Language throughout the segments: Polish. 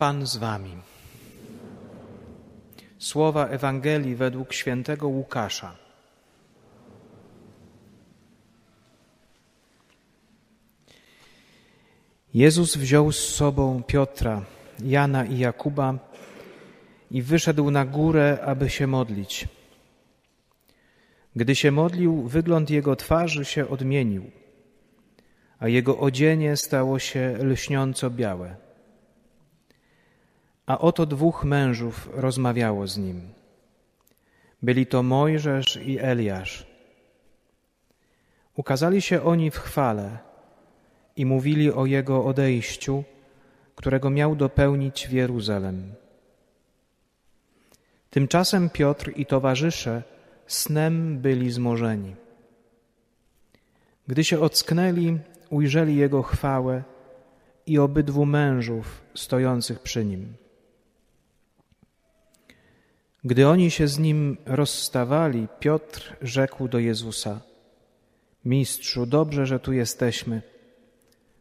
Pan z wami. Słowa Ewangelii według świętego Łukasza. Jezus wziął z sobą Piotra, Jana i Jakuba i wyszedł na górę, aby się modlić. Gdy się modlił, wygląd jego twarzy się odmienił, a jego odzienie stało się lśniąco białe. A oto dwóch mężów rozmawiało z nim. Byli to Mojżesz i Eliasz. Ukazali się oni w chwale i mówili o jego odejściu, którego miał dopełnić w Jeruzalem. Tymczasem Piotr i towarzysze snem byli zmorzeni. Gdy się ocknęli, ujrzeli jego chwałę i obydwu mężów stojących przy nim. Gdy oni się z nim rozstawali, Piotr rzekł do Jezusa: Mistrzu, dobrze, że tu jesteśmy.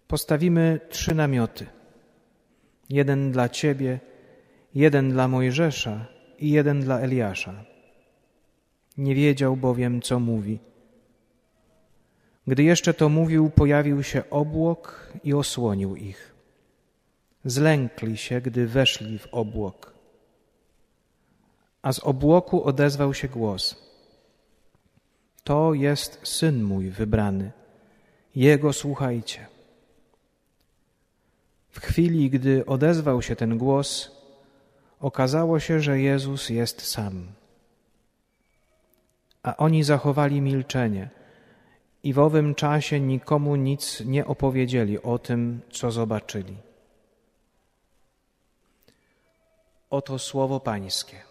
Postawimy trzy namioty: jeden dla ciebie, jeden dla Mojżesza i jeden dla Eliasza. Nie wiedział bowiem, co mówi. Gdy jeszcze to mówił, pojawił się obłok i osłonił ich. Zlękli się, gdy weszli w obłok. A z obłoku odezwał się głos: To jest syn mój wybrany, jego słuchajcie. W chwili, gdy odezwał się ten głos, okazało się, że Jezus jest sam. A oni zachowali milczenie i w owym czasie nikomu nic nie opowiedzieli o tym, co zobaczyli. Oto słowo Pańskie.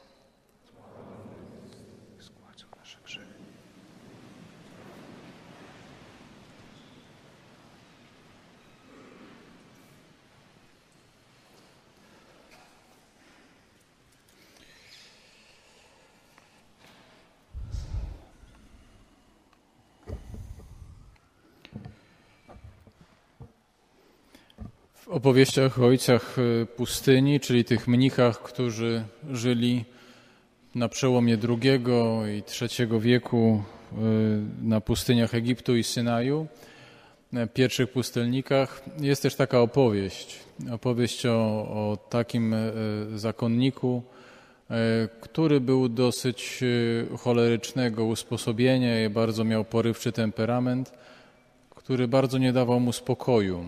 W opowieściach o ojcach y, pustyni, czyli tych mnichach, którzy żyli na przełomie II i III wieku y, na pustyniach Egiptu i Synaju, na pierwszych pustelnikach, jest też taka opowieść. Opowieść o, o takim y, zakonniku, który był dosyć cholerycznego usposobienia i bardzo miał porywczy temperament, który bardzo nie dawał mu spokoju.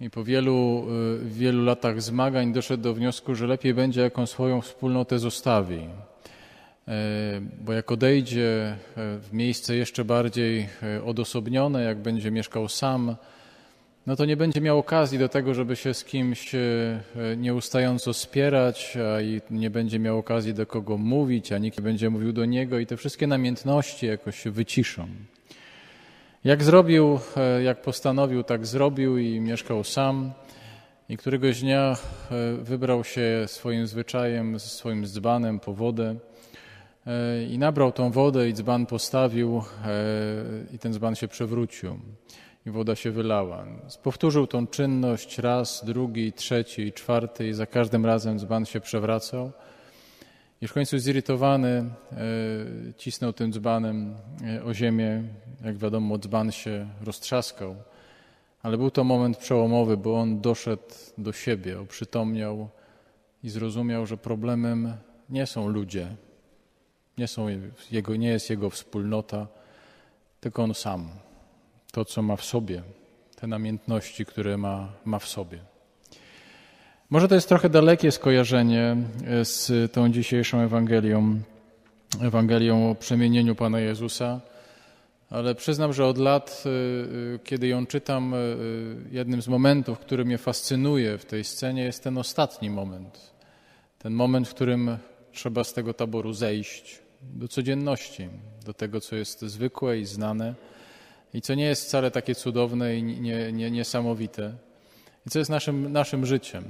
I po wielu, y, wielu latach zmagań doszedł do wniosku, że lepiej będzie, jaką swoją wspólnotę zostawi. E, bo jak odejdzie e, w miejsce jeszcze bardziej odosobnione, jak będzie mieszkał sam, no to nie będzie miał okazji do tego, żeby się z kimś nieustająco spierać, a i nie będzie miał okazji do kogo mówić, a nikt nie będzie mówił do niego i te wszystkie namiętności jakoś się wyciszą. Jak zrobił, e, jak postanowił, tak zrobił i mieszkał sam. I któregoś dnia e, wybrał się swoim zwyczajem, swoim dzbanem po wodę e, i nabrał tą wodę i dzban postawił i ten dzban się przewrócił i woda się wylała. Powtórzył tą czynność raz, drugi, trzeci, czwarty i za każdym razem dzban się przewracał. I w końcu zirytowany e, cisnął tym dzbanem e, o ziemię. Jak wiadomo, dzban się roztrzaskał. Ale był to moment przełomowy, bo on doszedł do siebie, oprzytomniał i zrozumiał, że problemem nie są ludzie, nie, są jego, nie jest jego wspólnota, tylko on sam. To, co ma w sobie, te namiętności, które ma, ma w sobie. Może to jest trochę dalekie skojarzenie e, z tą dzisiejszą Ewangelią, Ewangelią o przemienieniu Pana Jezusa, ale przyznam, że od lat, e, e, kiedy ją czytam, jednym z momentów, który mnie fascynuje w tej scenie, jest ten ostatni moment. Ten moment, w którym trzeba z tego taboru zejść do codzienności, do tego, co jest zwykłe i znane i co nie jest wcale takie cudowne i nie, nie, niesamowite, i co jest naszym, naszym życiem.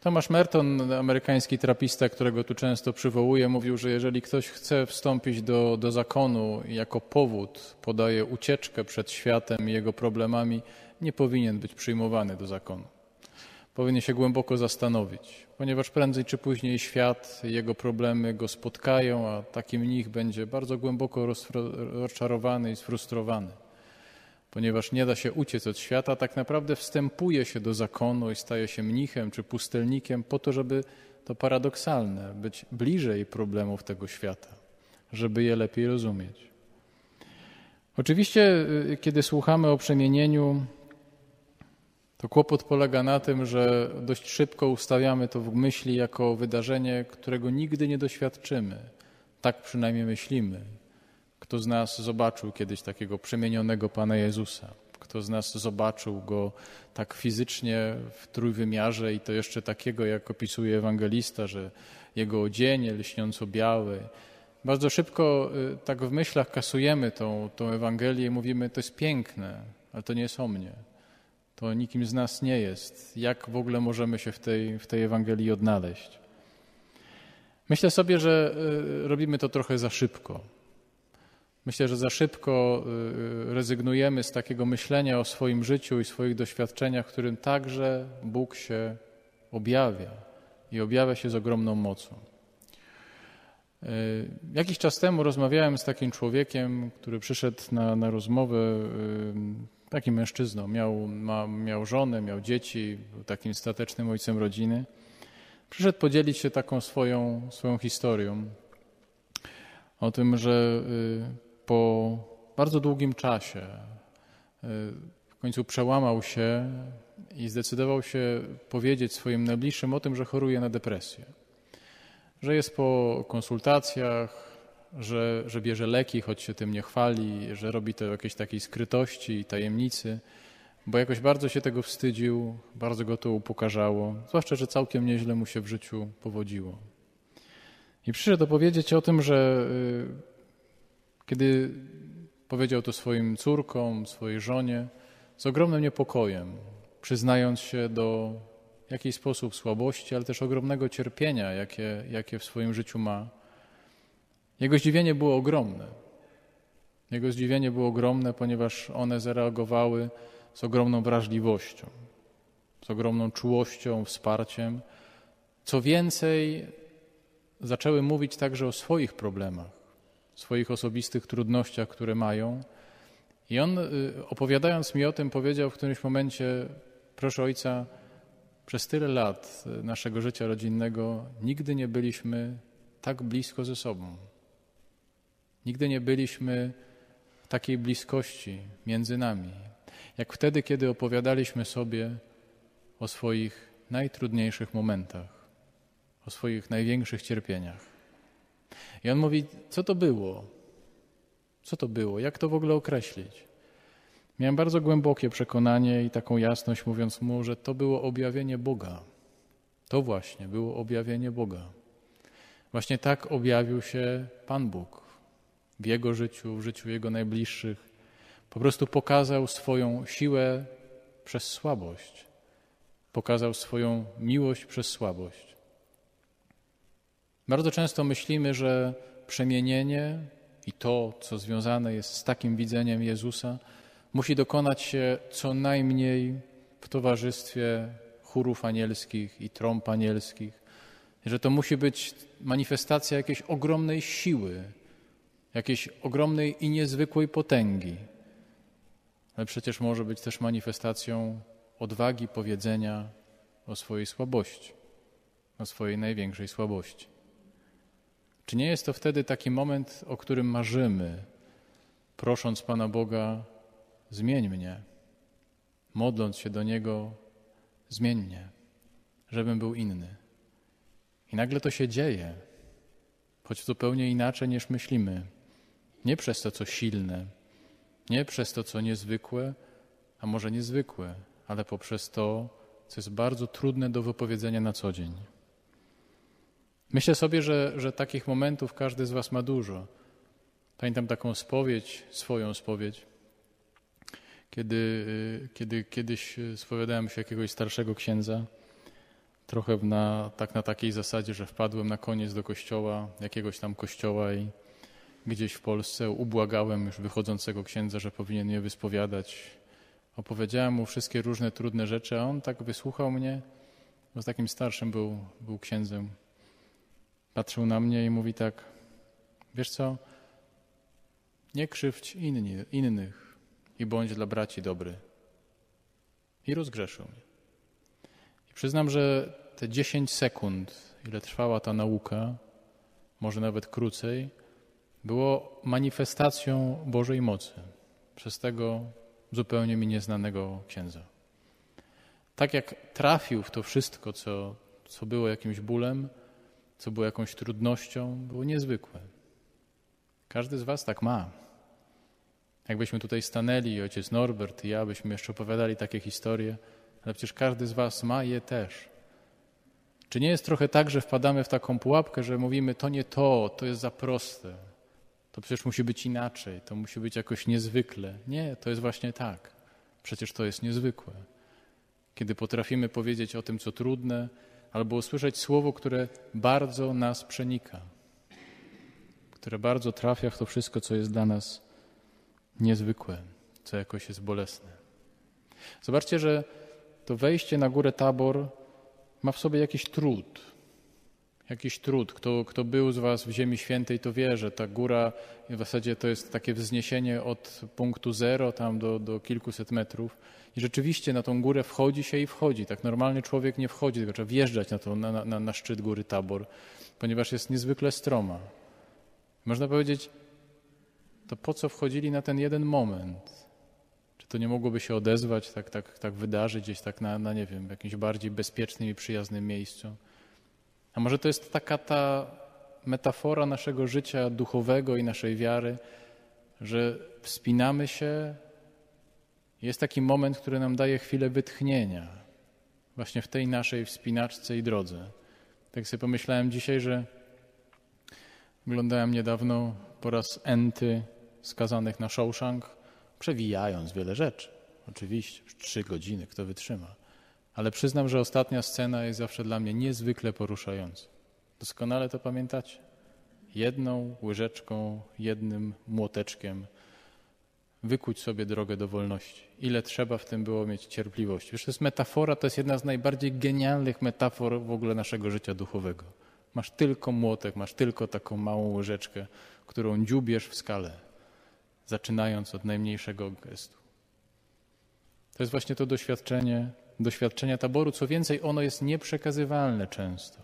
Thomas Merton, amerykański trapista, którego tu często przywołuję, mówił, że jeżeli ktoś chce wstąpić do, do zakonu i jako powód podaje ucieczkę przed światem i jego problemami, nie powinien być przyjmowany do zakonu. powinien się głęboko zastanowić, ponieważ prędzej czy później świat, jego problemy go spotkają, a taki mnich będzie bardzo głęboko rozczarowany i sfrustrowany. Ponieważ nie da się uciec od świata, tak naprawdę wstępuje się do zakonu i staje się mnichem czy pustelnikiem po to, żeby to paradoksalne, być bliżej problemów tego świata, żeby je lepiej rozumieć. Oczywiście, y, kiedy słuchamy o przemienieniu, to kłopot polega na tym, że dość szybko ustawiamy to w myśli jako wydarzenie, którego nigdy nie doświadczymy. Tak przynajmniej myślimy. Kto z nas zobaczył kiedyś takiego przemienionego Pana Jezusa? Kto z nas zobaczył go tak fizycznie w trójwymiarze i to jeszcze takiego, jak opisuje ewangelista, że jego odzienie lśniąco białe. Bardzo szybko y, tak w myślach kasujemy tą, tą Ewangelię i mówimy, to jest piękne, ale to nie jest o mnie. To nikim z nas nie jest. Jak w ogóle możemy się w tej, w tej Ewangelii odnaleźć? Myślę sobie, że y, robimy to trochę za szybko. Myślę, że za szybko y, rezygnujemy z takiego myślenia o swoim życiu i swoich doświadczeniach, w którym także Bóg się objawia i objawia się z ogromną mocą. Y, jakiś czas temu rozmawiałem z takim człowiekiem, który przyszedł na, na rozmowę, y, takim mężczyzną. Miał, ma, miał żonę, miał dzieci, był takim statecznym ojcem rodziny. Przyszedł podzielić się taką swoją, swoją historią o tym, że po bardzo długim czasie y, w końcu przełamał się i zdecydował się powiedzieć swoim najbliższym o tym, że choruje na depresję. Że jest po konsultacjach, że, że bierze leki, choć się tym nie chwali, że robi to jakiejś takiej skrytości i tajemnicy, bo jakoś bardzo się tego wstydził, bardzo go to upokarzało, zwłaszcza, że całkiem nieźle mu się w życiu powodziło. I przyszedł opowiedzieć o tym, że y, kiedy powiedział to swoim córkom, swojej żonie, z ogromnym niepokojem, przyznając się do jakiś sposób słabości, ale też ogromnego cierpienia, jakie, jakie w swoim życiu ma. Jego zdziwienie było ogromne. Jego zdziwienie było ogromne, ponieważ one zareagowały z ogromną wrażliwością, z ogromną czułością, wsparciem. Co więcej, zaczęły mówić także o swoich problemach swoich osobistych trudnościach, które mają. I on, y, opowiadając mi o tym, powiedział w którymś momencie: Proszę ojca, przez tyle lat naszego życia rodzinnego nigdy nie byliśmy tak blisko ze sobą. Nigdy nie byliśmy takiej bliskości między nami, jak wtedy, kiedy opowiadaliśmy sobie o swoich najtrudniejszych momentach, o swoich największych cierpieniach. I on mówi, co to było? Co to było? Jak to w ogóle określić? Miałem bardzo głębokie przekonanie i taką jasność, mówiąc mu, że to było objawienie Boga. To właśnie było objawienie Boga. Właśnie tak objawił się Pan Bóg w jego życiu, w życiu jego najbliższych. Po prostu pokazał swoją siłę przez słabość. Pokazał swoją miłość przez słabość. Bardzo często myślimy, że przemienienie i to, co związane jest z takim widzeniem Jezusa, musi dokonać się co najmniej w towarzystwie chórów anielskich i trąb anielskich, że to musi być manifestacja jakiejś ogromnej siły, jakiejś ogromnej i niezwykłej potęgi. Ale przecież może być też manifestacją odwagi powiedzenia o swojej słabości, o swojej największej słabości. Czy nie jest to wtedy taki moment, o którym marzymy, prosząc Pana Boga, zmień mnie, modląc się do Niego, zmień mnie, żebym był inny. I nagle to się dzieje, choć zupełnie inaczej niż myślimy. Nie przez to, co silne, nie przez to, co niezwykłe, a może niezwykłe, ale poprzez to, co jest bardzo trudne do wypowiedzenia na co dzień. Myślę sobie, że, że takich momentów każdy z Was ma dużo. Pamiętam taką spowiedź, swoją spowiedź, kiedy, y, kiedy kiedyś spowiadałem się jakiegoś starszego księdza, trochę na, tak na takiej zasadzie, że wpadłem na koniec do kościoła, jakiegoś tam kościoła i gdzieś w Polsce ubłagałem już wychodzącego księdza, że powinien je wyspowiadać. Opowiedziałem mu wszystkie różne trudne rzeczy, a on tak wysłuchał mnie bo z takim starszym był, był księdzem. Patrzył na mnie i mówi tak, wiesz co, nie krzywdź inni, innych i bądź dla braci dobry. I rozgrzeszył mnie. I przyznam, że te 10 sekund, ile trwała ta nauka, może nawet krócej, było manifestacją Bożej mocy przez tego zupełnie mi nieznanego księdza. Tak jak trafił w to wszystko, co, co było jakimś bólem, co było jakąś trudnością, było niezwykłe. Każdy z Was tak ma. Jakbyśmy tutaj stanęli, ojciec Norbert i ja, byśmy jeszcze opowiadali takie historie, ale przecież każdy z Was ma je też. Czy nie jest trochę tak, że wpadamy w taką pułapkę, że mówimy, to nie to, to jest za proste, to przecież musi być inaczej, to musi być jakoś niezwykle. Nie, to jest właśnie tak. Przecież to jest niezwykłe. Kiedy potrafimy powiedzieć o tym, co trudne, albo usłyszeć słowo, które bardzo nas przenika, które bardzo trafia w to wszystko, co jest dla nas niezwykłe, co jakoś jest bolesne. Zobaczcie, że to wejście na górę Tabor ma w sobie jakiś trud. Jakiś trud. Kto, kto był z Was w Ziemi Świętej, to wie, że ta góra w zasadzie to jest takie wzniesienie od punktu zero tam do, do kilkuset metrów. I rzeczywiście na tą górę wchodzi się i wchodzi. Tak normalny człowiek nie wchodzi, tylko trzeba wjeżdżać na, to, na, na, na szczyt góry Tabor, ponieważ jest niezwykle stroma. Można powiedzieć, to po co wchodzili na ten jeden moment? Czy to nie mogłoby się odezwać, tak, tak, tak wydarzyć gdzieś tak na, na, nie wiem, jakimś bardziej bezpiecznym i przyjaznym miejscu? A może to jest taka ta metafora naszego życia duchowego i naszej wiary, że wspinamy się, jest taki moment, który nam daje chwilę wytchnienia, właśnie w tej naszej wspinaczce i drodze. Tak sobie pomyślałem dzisiaj, że oglądałem niedawno po raz enty skazanych na Shawshank, przewijając wiele rzeczy. Oczywiście, trzy godziny, kto wytrzyma. Ale przyznam, że ostatnia scena jest zawsze dla mnie niezwykle poruszająca. Doskonale to pamiętacie. Jedną łyżeczką, jednym młoteczkiem wykuć sobie drogę do wolności. Ile trzeba w tym było mieć cierpliwości. Wiesz, to jest metafora, to jest jedna z najbardziej genialnych metafor w ogóle naszego życia duchowego. Masz tylko młotek, masz tylko taką małą łyżeczkę, którą dziubiesz w skale, zaczynając od najmniejszego gestu. To jest właśnie to doświadczenie, doświadczenia taboru. Co więcej, ono jest nieprzekazywalne często.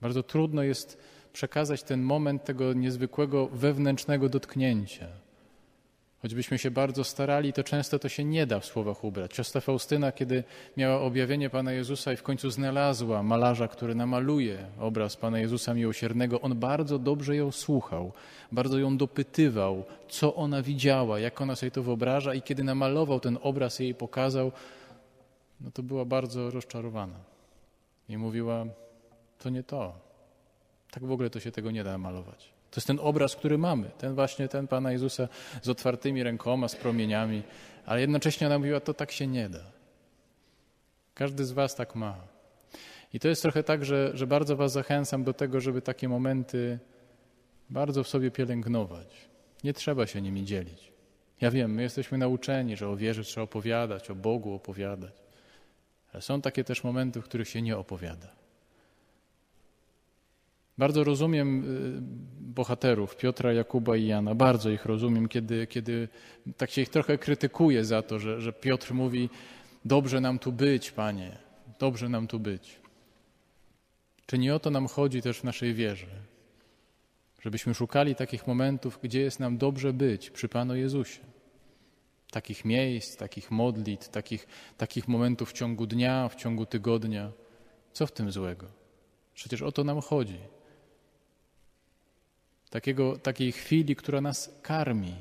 Bardzo trudno jest przekazać ten moment tego niezwykłego wewnętrznego dotknięcia. Choćbyśmy się bardzo starali, to często to się nie da w słowach ubrać. Siostra Faustyna, kiedy miała objawienie Pana Jezusa i w końcu znalazła malarza, który namaluje obraz Pana Jezusa Miłosiernego, on bardzo dobrze ją słuchał, bardzo ją dopytywał, co ona widziała, jak ona sobie to wyobraża i kiedy namalował ten obraz i jej pokazał, no to była bardzo rozczarowana. I mówiła, to nie to. Tak w ogóle to się tego nie da malować. To jest ten obraz, który mamy, ten właśnie ten Pana Jezusa z otwartymi rękoma, z promieniami, ale jednocześnie ona mówiła, to tak się nie da. Każdy z Was tak ma. I to jest trochę tak, że, że bardzo Was zachęcam do tego, żeby takie momenty bardzo w sobie pielęgnować. Nie trzeba się nimi dzielić. Ja wiem, my jesteśmy nauczeni, że o wierze trzeba opowiadać, o Bogu opowiadać. Ale są takie też momenty, w których się nie opowiada. Bardzo rozumiem y, bohaterów Piotra, Jakuba i Jana. Bardzo ich rozumiem, kiedy, kiedy tak się ich trochę krytykuje za to, że, że Piotr mówi: Dobrze nam tu być, panie, dobrze nam tu być. Czy nie o to nam chodzi też w naszej wierze? Żebyśmy szukali takich momentów, gdzie jest nam dobrze być przy Panu Jezusie. Takich miejsc, takich modlitw, takich, takich momentów w ciągu dnia, w ciągu tygodnia. Co w tym złego? Przecież o to nam chodzi takiego, takiej chwili, która nas karmi,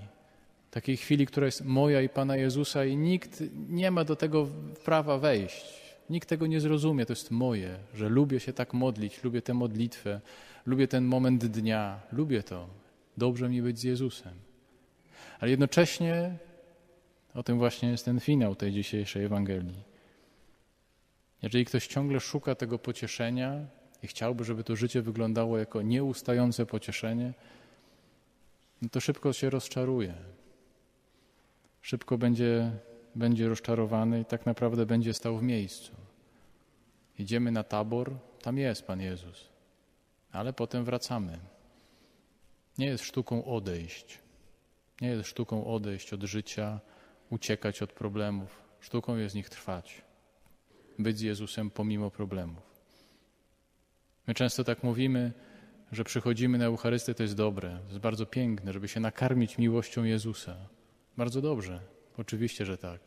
takiej chwili, która jest moja i Pana Jezusa i nikt nie ma do tego prawa wejść. Nikt tego nie zrozumie, to jest moje, że lubię się tak modlić, lubię tę modlitwę, lubię ten moment dnia, lubię to. Dobrze mi być z Jezusem. Ale jednocześnie o tym właśnie jest ten finał tej dzisiejszej Ewangelii. Jeżeli ktoś ciągle szuka tego pocieszenia, i chciałby, żeby to życie wyglądało jako nieustające pocieszenie, no to szybko się rozczaruje. Szybko będzie, będzie rozczarowany i tak naprawdę będzie stał w miejscu. Idziemy na tabor, tam jest Pan Jezus, ale potem wracamy. Nie jest sztuką odejść. Nie jest sztuką odejść od życia, uciekać od problemów. Sztuką jest z nich trwać. Być z Jezusem pomimo problemów. My często tak mówimy, że przychodzimy na Eucharystię, to jest dobre, to jest bardzo piękne, żeby się nakarmić miłością Jezusa. Bardzo dobrze, oczywiście, że tak.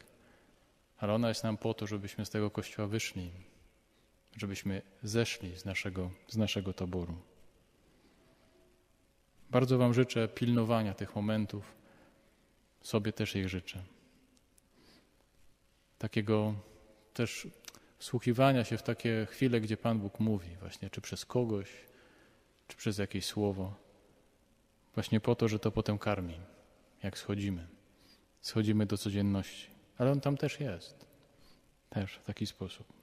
Ale ona jest nam po to, żebyśmy z tego kościoła wyszli, żebyśmy zeszli z naszego, z naszego taboru. Bardzo Wam życzę pilnowania tych momentów, sobie też ich życzę. Takiego też wsłuchiwania się w takie chwile, gdzie Pan Bóg mówi, właśnie czy przez kogoś, czy przez jakieś słowo, właśnie po to, że to potem karmi, jak schodzimy. Schodzimy do codzienności, ale On tam też jest, też w taki sposób.